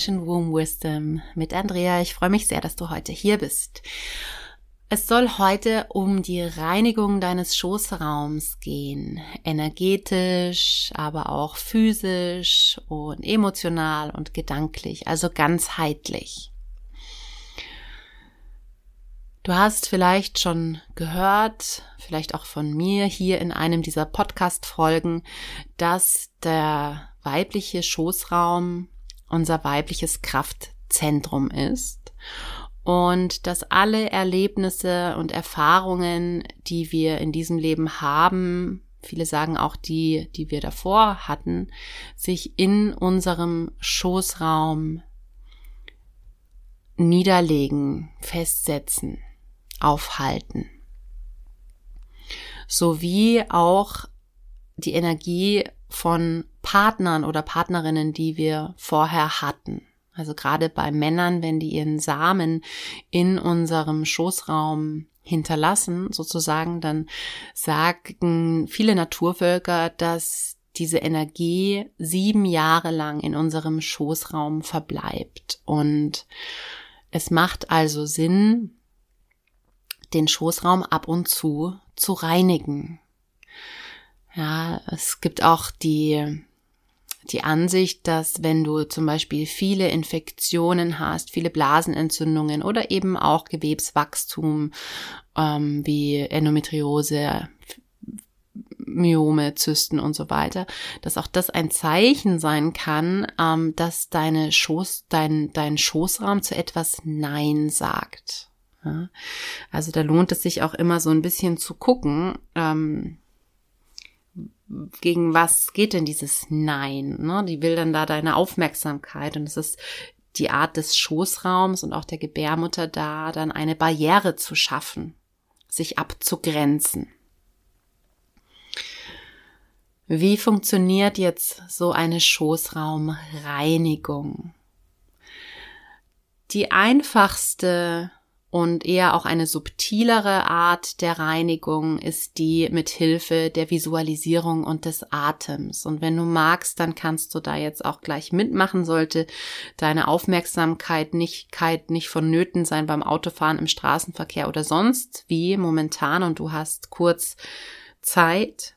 Ancient Womb Wisdom mit Andrea. Ich freue mich sehr, dass du heute hier bist. Es soll heute um die Reinigung deines Schoßraums gehen. Energetisch, aber auch physisch und emotional und gedanklich, also ganzheitlich. Du hast vielleicht schon gehört, vielleicht auch von mir hier in einem dieser Podcast-Folgen, dass der weibliche Schoßraum unser weibliches Kraftzentrum ist und dass alle Erlebnisse und Erfahrungen, die wir in diesem Leben haben, viele sagen auch die, die wir davor hatten, sich in unserem Schoßraum niederlegen, festsetzen, aufhalten. Sowie auch die Energie von Partnern oder Partnerinnen, die wir vorher hatten. Also gerade bei Männern, wenn die ihren Samen in unserem Schoßraum hinterlassen, sozusagen, dann sagen viele Naturvölker, dass diese Energie sieben Jahre lang in unserem Schoßraum verbleibt. Und es macht also Sinn, den Schoßraum ab und zu zu reinigen. Ja, es gibt auch die, die Ansicht, dass wenn du zum Beispiel viele Infektionen hast, viele Blasenentzündungen oder eben auch Gewebswachstum ähm, wie Endometriose, Myome, Zysten und so weiter, dass auch das ein Zeichen sein kann, ähm, dass deine Schoß, dein, dein Schoßraum zu etwas Nein sagt. Ja? Also da lohnt es sich auch immer so ein bisschen zu gucken, ähm, gegen was geht denn dieses Nein? Ne? Die will dann da deine Aufmerksamkeit und es ist die Art des Schoßraums und auch der Gebärmutter da, dann eine Barriere zu schaffen, sich abzugrenzen. Wie funktioniert jetzt so eine Schoßraumreinigung? Die einfachste und eher auch eine subtilere Art der Reinigung ist die mit Hilfe der Visualisierung und des Atems. Und wenn du magst, dann kannst du da jetzt auch gleich mitmachen, sollte deine Aufmerksamkeit nicht, nicht vonnöten sein beim Autofahren im Straßenverkehr oder sonst wie momentan und du hast kurz Zeit,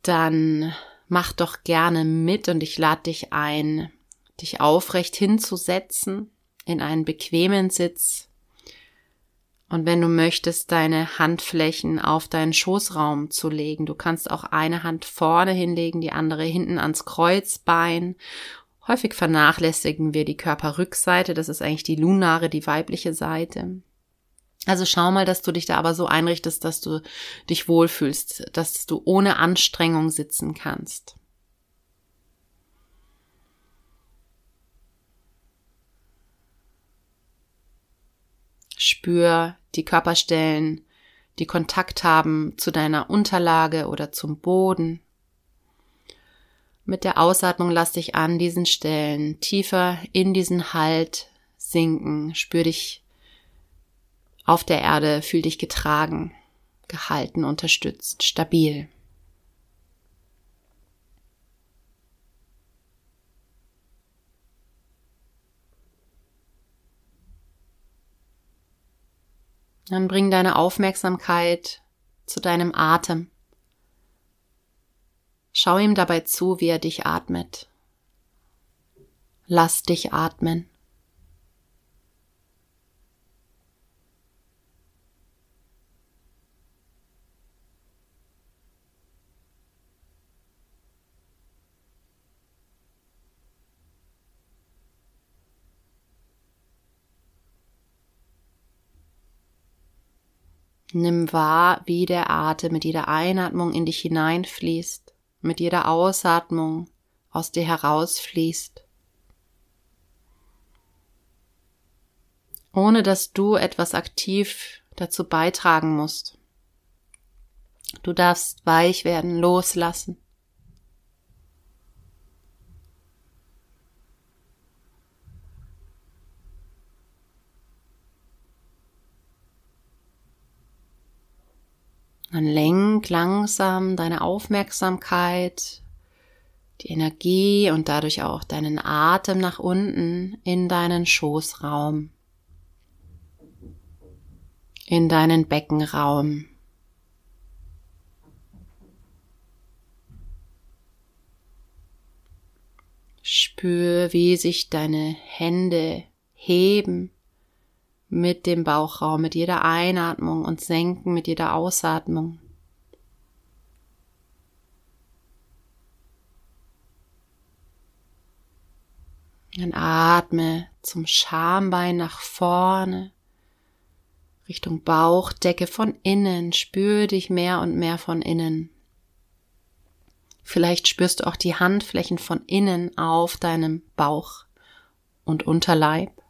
dann mach doch gerne mit und ich lade dich ein, dich aufrecht hinzusetzen in einen bequemen Sitz und wenn du möchtest, deine Handflächen auf deinen Schoßraum zu legen. Du kannst auch eine Hand vorne hinlegen, die andere hinten ans Kreuzbein. Häufig vernachlässigen wir die Körperrückseite. Das ist eigentlich die lunare, die weibliche Seite. Also schau mal, dass du dich da aber so einrichtest, dass du dich wohlfühlst, dass du ohne Anstrengung sitzen kannst. Spür die Körperstellen, die Kontakt haben zu deiner Unterlage oder zum Boden. Mit der Ausatmung lass dich an diesen Stellen tiefer in diesen Halt sinken. Spür dich auf der Erde, fühl dich getragen, gehalten, unterstützt, stabil. Dann bring deine Aufmerksamkeit zu deinem Atem. Schau ihm dabei zu, wie er dich atmet. Lass dich atmen. Nimm wahr, wie der Atem mit jeder Einatmung in dich hineinfließt, mit jeder Ausatmung aus dir herausfließt. Ohne dass du etwas aktiv dazu beitragen musst. Du darfst weich werden, loslassen. Dann lenk langsam deine Aufmerksamkeit, die Energie und dadurch auch deinen Atem nach unten in deinen Schoßraum, in deinen Beckenraum. Spür, wie sich deine Hände heben mit dem Bauchraum, mit jeder Einatmung und senken mit jeder Ausatmung. Dann atme zum Schambein nach vorne, Richtung Bauchdecke von innen, spür dich mehr und mehr von innen. Vielleicht spürst du auch die Handflächen von innen auf deinem Bauch und Unterleib.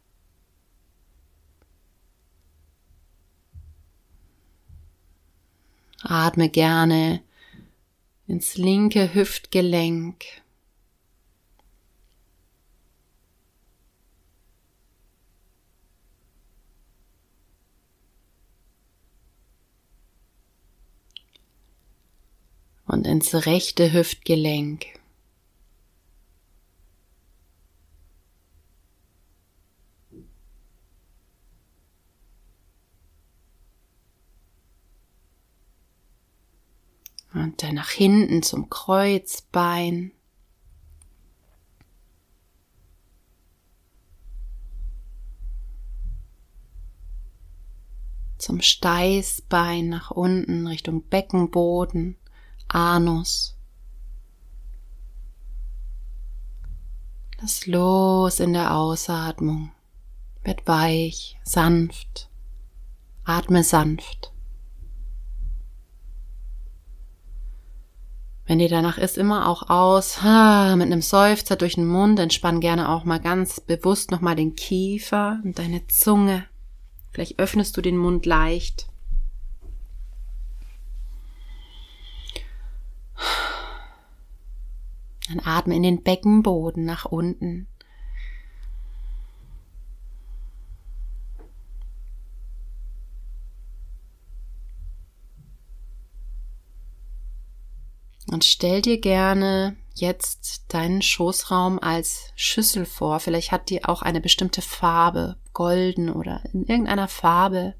Atme gerne ins linke Hüftgelenk. und ins rechte Hüftgelenk. Dann nach hinten zum Kreuzbein. Zum Steißbein nach unten Richtung Beckenboden. Anus. Lass los in der Ausatmung. Werd weich, sanft. Atme sanft. Wenn dir danach ist, immer auch aus, mit einem Seufzer durch den Mund, entspann gerne auch mal ganz bewusst nochmal den Kiefer und deine Zunge. Vielleicht öffnest du den Mund leicht. Dann atme in den Beckenboden nach unten. Und stell dir gerne jetzt deinen Schoßraum als Schüssel vor. Vielleicht hat die auch eine bestimmte Farbe, golden oder in irgendeiner Farbe.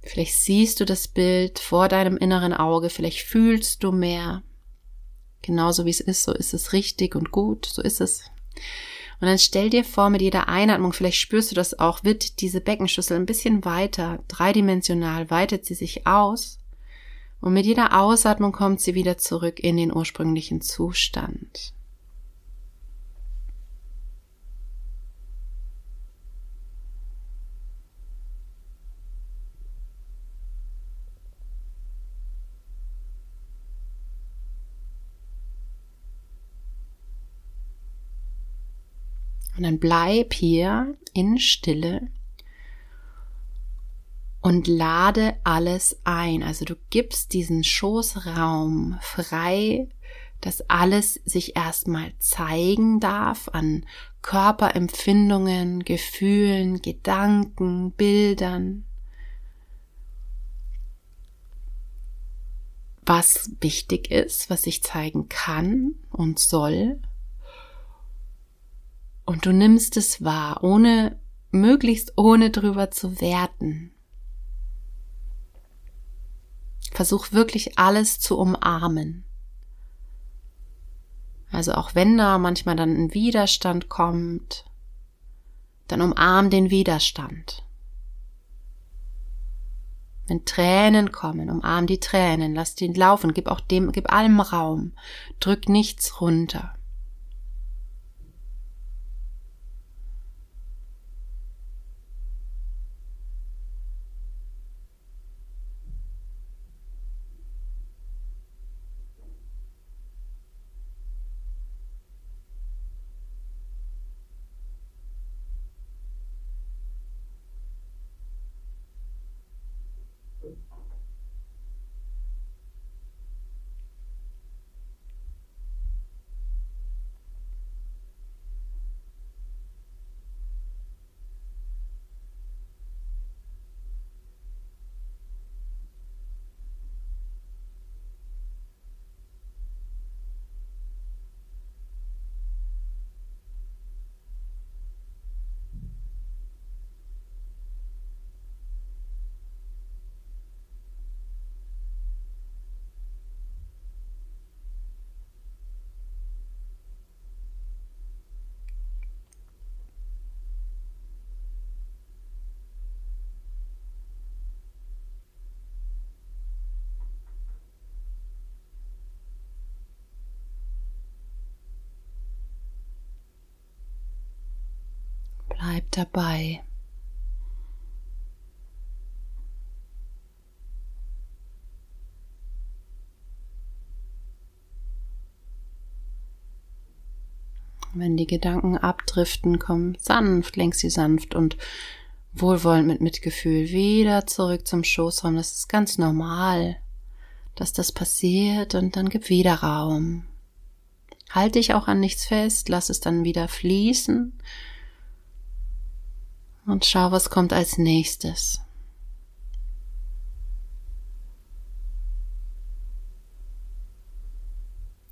Vielleicht siehst du das Bild vor deinem inneren Auge, vielleicht fühlst du mehr genauso wie es ist, so ist es richtig und gut, so ist es. Und dann stell dir vor, mit jeder Einatmung, vielleicht spürst du das auch, wird diese Beckenschüssel ein bisschen weiter, dreidimensional, weitet sie sich aus. Und mit jeder Ausatmung kommt sie wieder zurück in den ursprünglichen Zustand. Und dann bleib hier in Stille und lade alles ein. Also du gibst diesen Schoßraum frei, dass alles sich erstmal zeigen darf an Körperempfindungen, Gefühlen, Gedanken, Bildern. Was wichtig ist, was sich zeigen kann und soll und du nimmst es wahr, ohne, möglichst ohne drüber zu werten. Versuch wirklich alles zu umarmen. Also auch wenn da manchmal dann ein Widerstand kommt, dann umarm den Widerstand. Wenn Tränen kommen, umarm die Tränen, lass den laufen, gib auch dem, gib allem Raum, drück nichts runter. Dabei. Wenn die Gedanken abdriften, komm sanft, lenk sie sanft und wohlwollend mit Mitgefühl wieder zurück zum Schoßraum. Das ist ganz normal, dass das passiert und dann gib wieder Raum. Halt dich auch an nichts fest, lass es dann wieder fließen und schau, was kommt als nächstes.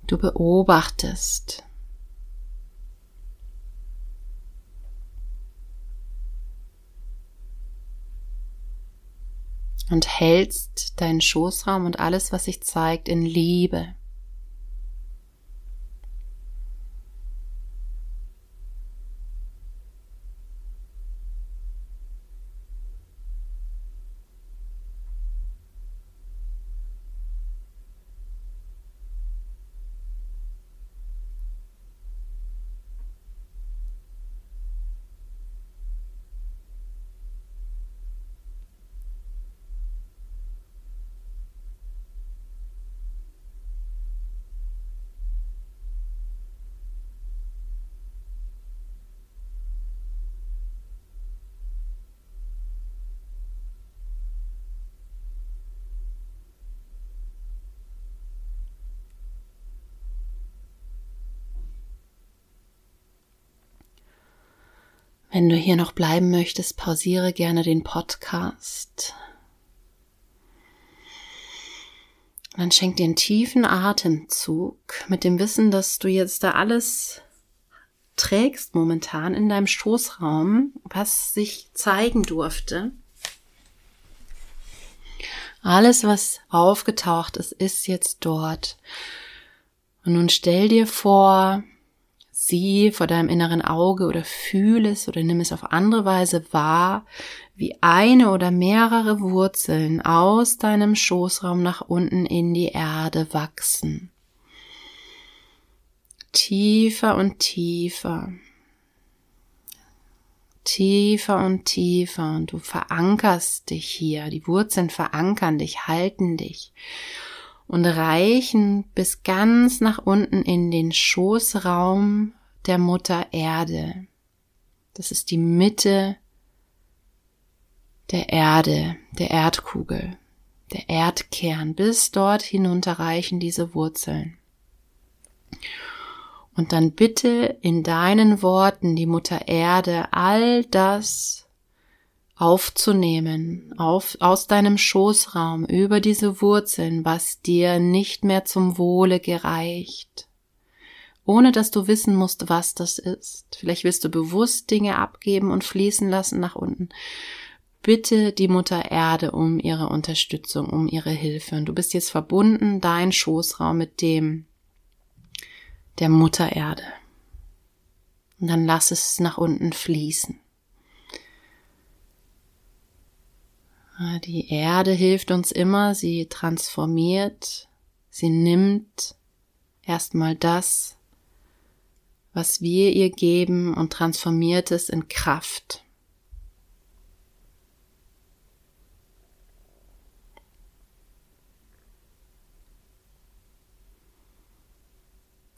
Du beobachtest. Und hältst deinen Schoßraum und alles, was sich zeigt, in Liebe. Wenn du hier noch bleiben möchtest, pausiere gerne den Podcast. Dann schenk dir einen tiefen Atemzug mit dem Wissen, dass du jetzt da alles trägst momentan in deinem Schoßraum, was sich zeigen durfte. Alles, was aufgetaucht ist, ist jetzt dort. Und nun stell dir vor, sieh vor deinem inneren Auge oder fühle es oder nimm es auf andere Weise wahr, wie eine oder mehrere Wurzeln aus deinem Schoßraum nach unten in die Erde wachsen. Tiefer und tiefer. Tiefer und tiefer und du verankerst dich hier. Die Wurzeln verankern dich, halten dich und reichen bis ganz nach unten in den Schoßraum der Mutter Erde. Das ist die Mitte der Erde, der Erdkugel, der Erdkern. Bis dort hinunter reichen diese Wurzeln. Und dann bitte in deinen Worten die Mutter Erde all das aufzunehmen, auf, aus deinem Schoßraum über diese Wurzeln, was dir nicht mehr zum Wohle gereicht, ohne dass du wissen musst, was das ist. Vielleicht willst du bewusst Dinge abgeben und fließen lassen nach unten. Bitte die Mutter Erde um ihre Unterstützung, um ihre Hilfe. Und du bist jetzt verbunden, dein Schoßraum mit dem der Mutter Erde. Und dann lass es nach unten fließen. Die Erde hilft uns immer, sie transformiert, sie nimmt erstmal das, was wir ihr geben und transformiert es in Kraft.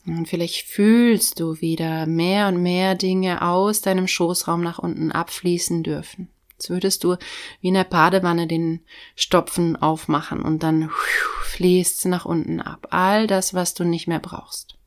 Und vielleicht fühlst du wieder mehr und mehr Dinge aus deinem Schoßraum nach unten abfließen dürfen. Jetzt würdest du wie in der Badewanne den Stopfen aufmachen und dann fließt nach unten ab. All das, was du nicht mehr brauchst.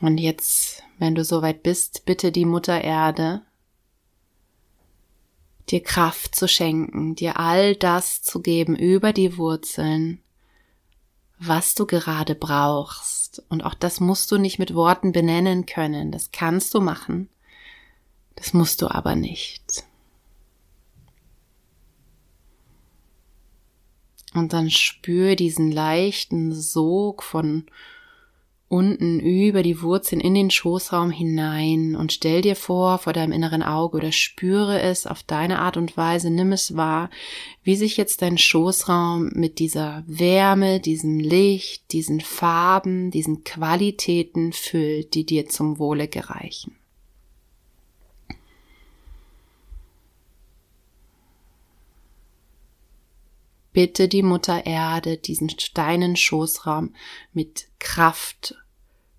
Und jetzt, wenn du soweit bist, bitte die Mutter Erde dir Kraft zu schenken, dir all das zu geben über die Wurzeln, was du gerade brauchst. Und auch das musst du nicht mit Worten benennen können. Das kannst du machen. Das musst du aber nicht. Und dann spür diesen leichten Sog von unten über die Wurzeln in den Schoßraum hinein und stell dir vor, vor deinem inneren Auge oder spüre es auf deine Art und Weise, nimm es wahr, wie sich jetzt dein Schoßraum mit dieser Wärme, diesem Licht, diesen Farben, diesen Qualitäten füllt, die dir zum Wohle gereichen. Bitte die Mutter Erde, diesen steinen Schoßraum mit Kraft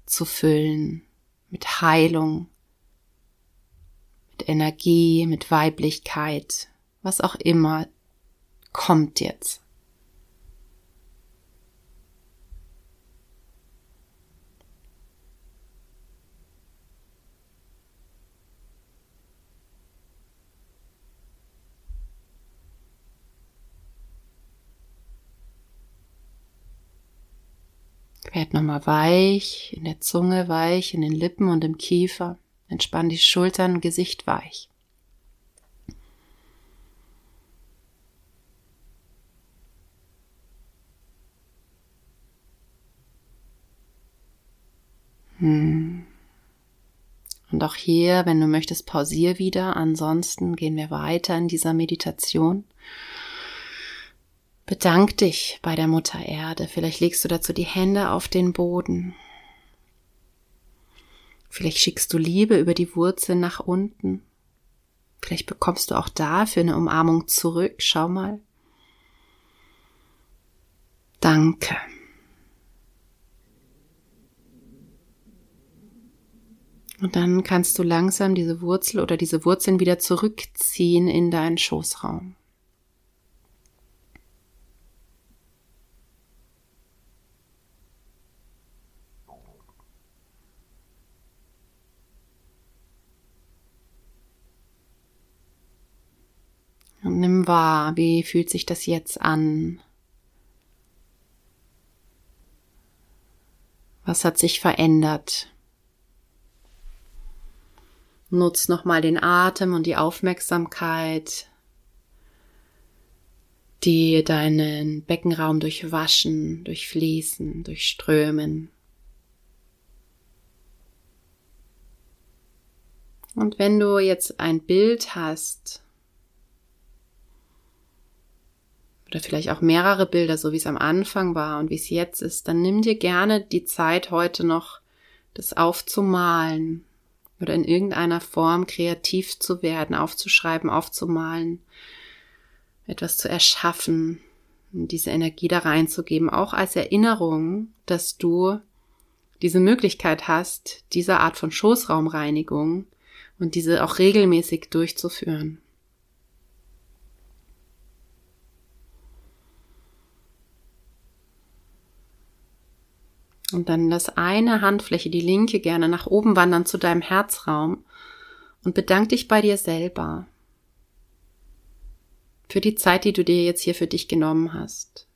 zu füllen, mit Heilung, mit Energie, mit Weiblichkeit, was auch immer kommt jetzt. Werd nochmal weich, in der Zunge weich, in den Lippen und im Kiefer. Entspann die Schultern, Gesicht weich. Hm. Und auch hier, wenn du möchtest, pausier wieder. Ansonsten gehen wir weiter in dieser Meditation. Bedank dich bei der Mutter Erde. Vielleicht legst du dazu die Hände auf den Boden. Vielleicht schickst du Liebe über die Wurzeln nach unten. Vielleicht bekommst du auch dafür eine Umarmung zurück. Schau mal. Danke. Und dann kannst du langsam diese Wurzel oder diese Wurzeln wieder zurückziehen in deinen Schoßraum. Wahr, wie fühlt sich das jetzt an? Was hat sich verändert? Nutz nochmal den Atem und die Aufmerksamkeit, die deinen Beckenraum durchwaschen, durchfließen, durchströmen. Und wenn du jetzt ein Bild hast, oder vielleicht auch mehrere Bilder, so wie es am Anfang war und wie es jetzt ist, dann nimm dir gerne die Zeit heute noch, das aufzumalen oder in irgendeiner Form kreativ zu werden, aufzuschreiben, aufzumalen, etwas zu erschaffen, diese Energie da reinzugeben, auch als Erinnerung, dass du diese Möglichkeit hast, diese Art von Schoßraumreinigung und diese auch regelmäßig durchzuführen. Und dann lass eine Handfläche, die linke, gerne nach oben wandern zu deinem Herzraum und bedank dich bei dir selber für die Zeit, die du dir jetzt hier für dich genommen hast.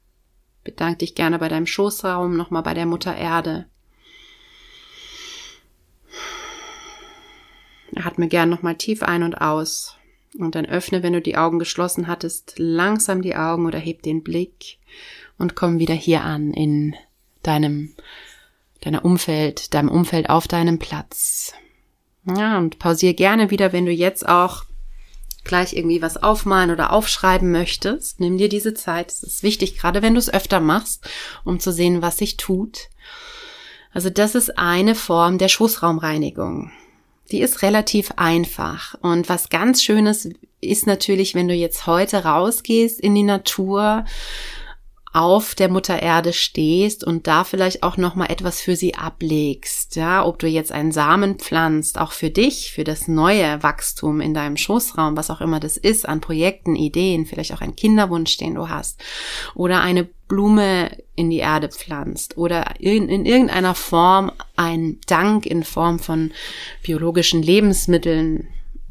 Bedank dich gerne bei deinem Schoßraum, nochmal bei der Mutter Erde. Atme gern nochmal tief ein und aus. Und dann öffne, wenn du die Augen geschlossen hattest, langsam die Augen oder heb den Blick und komm wieder hier an in deinem, deiner Umfeld, deinem Umfeld auf deinem Platz. Ja, und pausier gerne wieder, wenn du jetzt auch gleich irgendwie was aufmalen oder aufschreiben möchtest. Nimm dir diese Zeit. Es ist wichtig, gerade wenn du es öfter machst, um zu sehen, was sich tut. Also das ist eine Form der Schoßraumreinigung. Die ist relativ einfach. Und was ganz Schönes ist natürlich, wenn du jetzt heute rausgehst in die Natur auf der Mutter Erde stehst und da vielleicht auch noch mal etwas für sie ablegst, ja, ob du jetzt einen Samen pflanzt, auch für dich, für das neue Wachstum in deinem Schoßraum, was auch immer das ist, an Projekten, Ideen, vielleicht auch ein Kinderwunsch, den du hast, oder eine Blume in die Erde pflanzt oder in, in irgendeiner Form ein Dank in Form von biologischen Lebensmitteln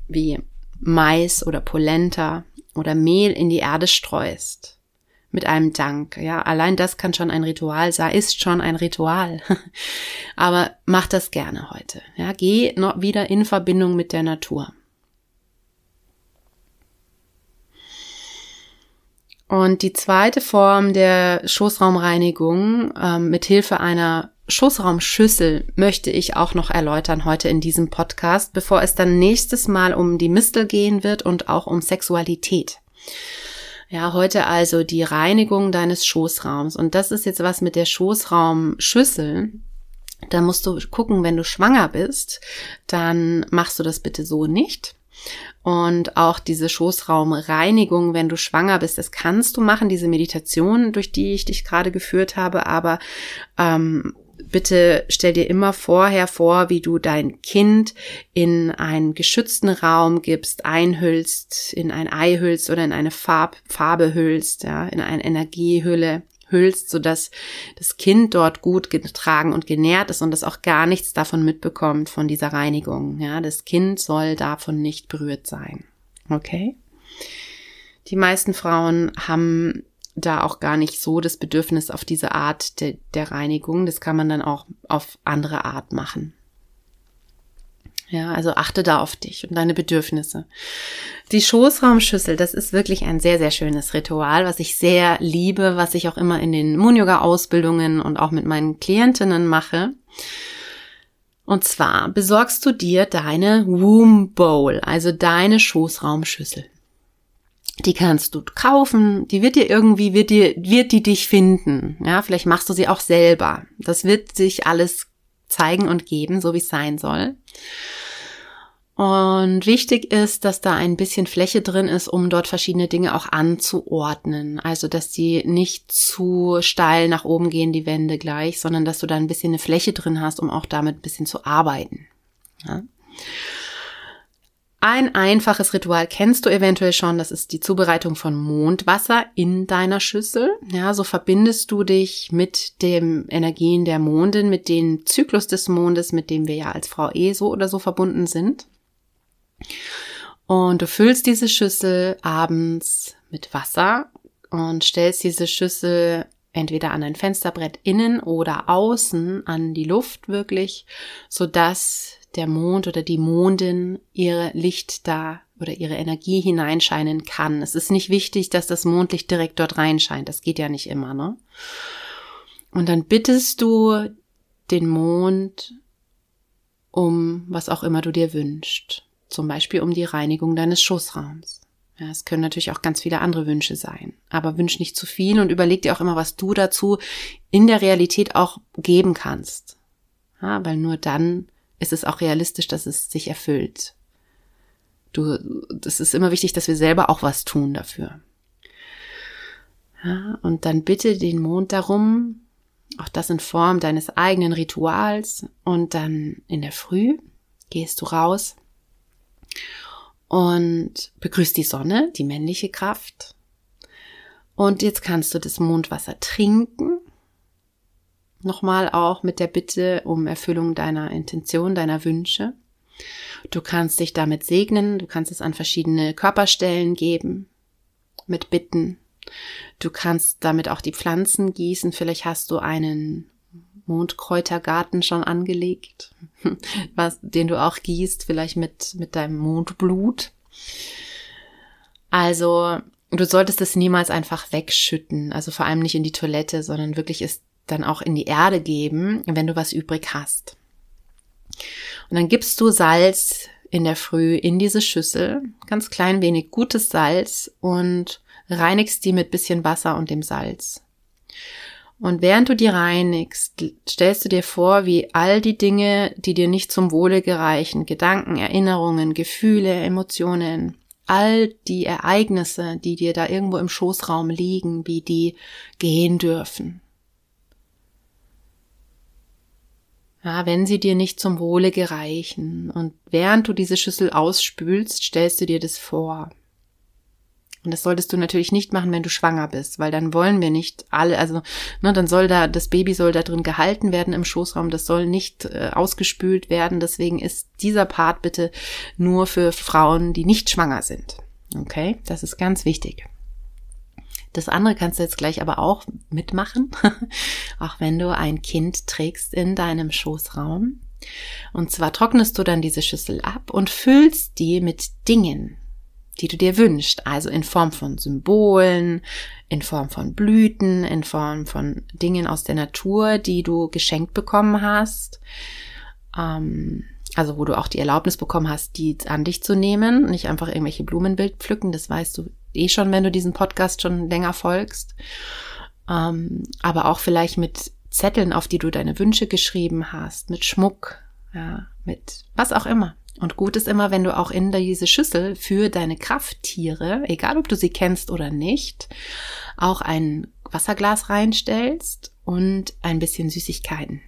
wie Mais oder Polenta oder Mehl in die Erde streust mit einem Dank. Ja, allein das kann schon ein Ritual sein, ist schon ein Ritual. Aber mach das gerne heute. Ja, geh noch wieder in Verbindung mit der Natur. Und die zweite Form der Schoßraumreinigung ähm, mit Hilfe einer Schoßraumschüssel möchte ich auch noch erläutern heute in diesem Podcast, bevor es dann nächstes Mal um die Mistel gehen wird und auch um Sexualität. Ja, heute also die Reinigung deines Schoßraums. Und das ist jetzt was mit der Schoßraumschüssel. Da musst du gucken, wenn du schwanger bist, dann machst du das bitte so nicht. Und auch diese Schoßraumreinigung, wenn du schwanger bist, das kannst du machen, diese Meditation, durch die ich dich gerade geführt habe, aber ähm, bitte stell dir immer vorher vor, wie du dein Kind in einen geschützten Raum gibst, einhüllst, in ein Ei hüllst oder in eine Farb, Farbe hüllst, ja, in eine Energiehülle hüllst, sodass das Kind dort gut getragen und genährt ist und das auch gar nichts davon mitbekommt von dieser Reinigung. Ja, das Kind soll davon nicht berührt sein. Okay? Die meisten Frauen haben da auch gar nicht so das Bedürfnis auf diese Art de, der Reinigung. Das kann man dann auch auf andere Art machen. Ja, also achte da auf dich und deine Bedürfnisse. Die Schoßraumschüssel, das ist wirklich ein sehr, sehr schönes Ritual, was ich sehr liebe, was ich auch immer in den Moon-Yoga-Ausbildungen und auch mit meinen Klientinnen mache. Und zwar besorgst du dir deine Womb Bowl, also deine Schoßraumschüssel. Die kannst du kaufen, die wird dir irgendwie, wird dir, wird die dich finden. Ja, vielleicht machst du sie auch selber. Das wird sich alles zeigen und geben, so wie es sein soll. Und wichtig ist, dass da ein bisschen Fläche drin ist, um dort verschiedene Dinge auch anzuordnen. Also, dass die nicht zu steil nach oben gehen, die Wände gleich, sondern dass du da ein bisschen eine Fläche drin hast, um auch damit ein bisschen zu arbeiten. Ja. Ein einfaches Ritual kennst du eventuell schon, das ist die Zubereitung von Mondwasser in deiner Schüssel. Ja, so verbindest du dich mit dem Energien der Mondin, mit dem Zyklus des Mondes, mit dem wir ja als Frau eh so oder so verbunden sind. Und du füllst diese Schüssel abends mit Wasser und stellst diese Schüssel entweder an ein Fensterbrett innen oder außen an die Luft wirklich, so dass der Mond oder die Mondin ihre Licht da oder ihre Energie hineinscheinen kann. Es ist nicht wichtig, dass das Mondlicht direkt dort reinscheint. Das geht ja nicht immer, ne? Und dann bittest du den Mond um was auch immer du dir wünschst. Zum Beispiel um die Reinigung deines Schoßraums. Ja, es können natürlich auch ganz viele andere Wünsche sein. Aber wünsch nicht zu viel und überleg dir auch immer, was du dazu in der Realität auch geben kannst. Ja, weil nur dann ist es auch realistisch, dass es sich erfüllt. Du, das ist immer wichtig, dass wir selber auch was tun dafür. Ja, und dann bitte den Mond darum, auch das in Form deines eigenen Rituals und dann in der Früh gehst du raus und begrüßt die Sonne, die männliche Kraft. Und jetzt kannst du das Mondwasser trinken Nochmal auch mit der Bitte um Erfüllung deiner Intention, deiner Wünsche. Du kannst dich damit segnen, du kannst es an verschiedene Körperstellen geben, mit Bitten. Du kannst damit auch die Pflanzen gießen. Vielleicht hast du einen Mondkräutergarten schon angelegt, was, den du auch gießt, vielleicht mit, mit deinem Mondblut. Also, du solltest es niemals einfach wegschütten, also vor allem nicht in die Toilette, sondern wirklich ist dann auch in die Erde geben, wenn du was übrig hast. Und dann gibst du Salz in der Früh in diese Schüssel, ganz klein wenig gutes Salz und reinigst die mit bisschen Wasser und dem Salz. Und während du die reinigst, stellst du dir vor, wie all die Dinge, die dir nicht zum Wohle gereichen, Gedanken, Erinnerungen, Gefühle, Emotionen, all die Ereignisse, die dir da irgendwo im Schoßraum liegen, wie die gehen dürfen. Ja, wenn sie dir nicht zum Wohle gereichen. Und während du diese Schüssel ausspülst, stellst du dir das vor. Und das solltest du natürlich nicht machen, wenn du schwanger bist, weil dann wollen wir nicht alle, also ne, dann soll da das Baby soll da drin gehalten werden im Schoßraum, das soll nicht äh, ausgespült werden. Deswegen ist dieser Part bitte nur für Frauen, die nicht schwanger sind. Okay, das ist ganz wichtig. Das andere kannst du jetzt gleich aber auch mitmachen, auch wenn du ein Kind trägst in deinem Schoßraum. Und zwar trocknest du dann diese Schüssel ab und füllst die mit Dingen, die du dir wünschst. Also in Form von Symbolen, in Form von Blüten, in Form von Dingen aus der Natur, die du geschenkt bekommen hast. Ähm, also wo du auch die Erlaubnis bekommen hast, die an dich zu nehmen, nicht einfach irgendwelche Blumenbild pflücken, das weißt du eh schon, wenn du diesen Podcast schon länger folgst. Ähm, aber auch vielleicht mit Zetteln, auf die du deine Wünsche geschrieben hast, mit Schmuck, ja, mit was auch immer. Und gut ist immer, wenn du auch in diese Schüssel für deine Krafttiere, egal ob du sie kennst oder nicht, auch ein Wasserglas reinstellst und ein bisschen Süßigkeiten.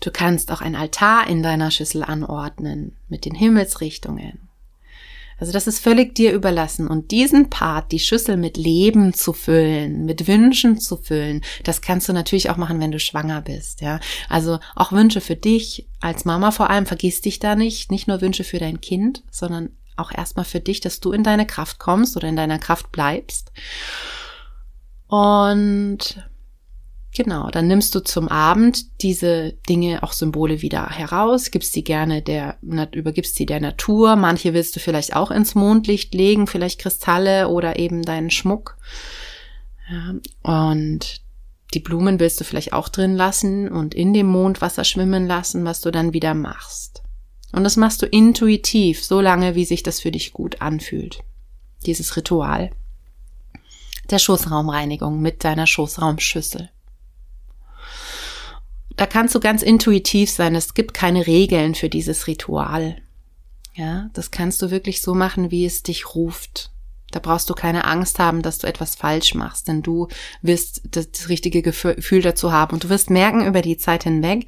Du kannst auch ein Altar in deiner Schüssel anordnen mit den Himmelsrichtungen. Also das ist völlig dir überlassen. Und diesen Part, die Schüssel mit Leben zu füllen, mit Wünschen zu füllen, das kannst du natürlich auch machen, wenn du schwanger bist, ja. Also auch Wünsche für dich als Mama vor allem, vergiss dich da nicht. Nicht nur Wünsche für dein Kind, sondern auch erstmal für dich, dass du in deine Kraft kommst oder in deiner Kraft bleibst. Und Genau, dann nimmst du zum Abend diese Dinge, auch Symbole wieder heraus, gibst sie gerne der, übergibst sie der Natur. Manche willst du vielleicht auch ins Mondlicht legen, vielleicht Kristalle oder eben deinen Schmuck. Und die Blumen willst du vielleicht auch drin lassen und in dem Mondwasser schwimmen lassen, was du dann wieder machst. Und das machst du intuitiv, so lange, wie sich das für dich gut anfühlt. Dieses Ritual der Schoßraumreinigung mit deiner Schoßraumschüssel da kannst du ganz intuitiv sein. Es gibt keine Regeln für dieses Ritual. Ja, das kannst du wirklich so machen, wie es dich ruft. Da brauchst du keine Angst haben, dass du etwas falsch machst, denn du wirst das, richtige Gefühl dazu haben und du wirst merken über die Zeit hinweg,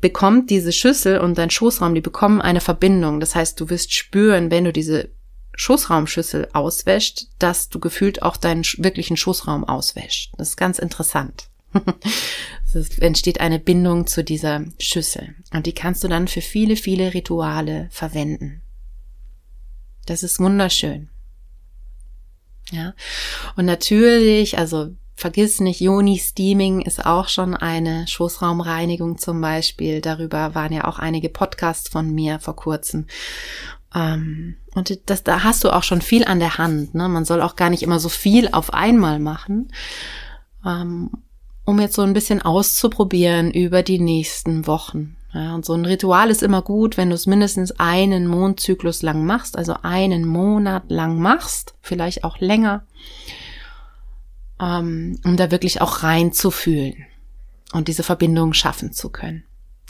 bekommt diese Schüssel und dein Schoßraum, die bekommen eine Verbindung. Das heißt, du wirst spüren, wenn du diese Schoßraumschüssel auswäscht, dass du gefühlt auch deinen wirklichen Schoßraum auswäscht. Das ist ganz interessant. es entsteht eine Bindung zu dieser Schüssel. Und die kannst du dann für viele, viele Rituale verwenden. Das ist wunderschön. Ja. Und natürlich, also vergiss nicht, Yoni Steaming ist auch schon eine Schoßraumreinigung zum Beispiel. Darüber waren ja auch einige Podcasts von mir vor kurzem. Ähm, und das, da hast du auch schon viel an der Hand. Ne? Man soll auch gar nicht immer so viel auf einmal machen. Ähm, um jetzt so ein bisschen auszuprobieren über die nächsten Wochen. Ja, und so ein Ritual ist immer gut, wenn du es mindestens einen Mondzyklus lang machst, also einen Monat lang machst, vielleicht auch länger, ähm, um da wirklich auch reinzufühlen und diese Verbindung schaffen zu können.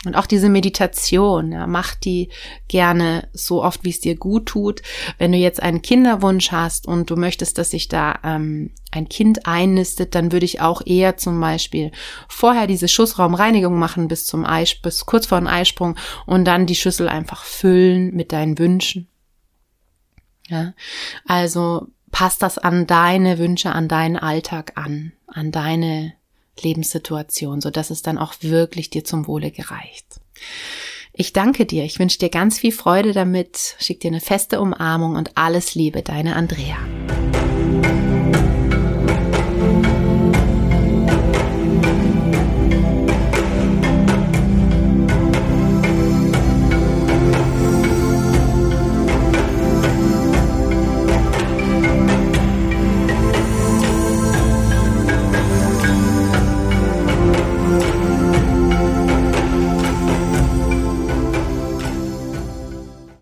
Und auch diese Meditation, ja, mach die gerne so oft, wie es dir gut tut. Wenn du jetzt einen Kinderwunsch hast und du möchtest, dass sich da ähm, ein Kind einnistet, dann würde ich auch eher zum Beispiel vorher diese Schussraumreinigung machen bis zum Eis, bis kurz vor dem Eisprung und dann die Schüssel einfach füllen mit deinen Wünschen. Ja, also passt das an deine Wünsche, an deinen Alltag an, an deine Lebenssituation, so dass es dann auch wirklich dir zum Wohle gereicht. Ich danke dir. Ich wünsche dir ganz viel Freude damit. Schick dir eine feste Umarmung und alles Liebe, deine Andrea.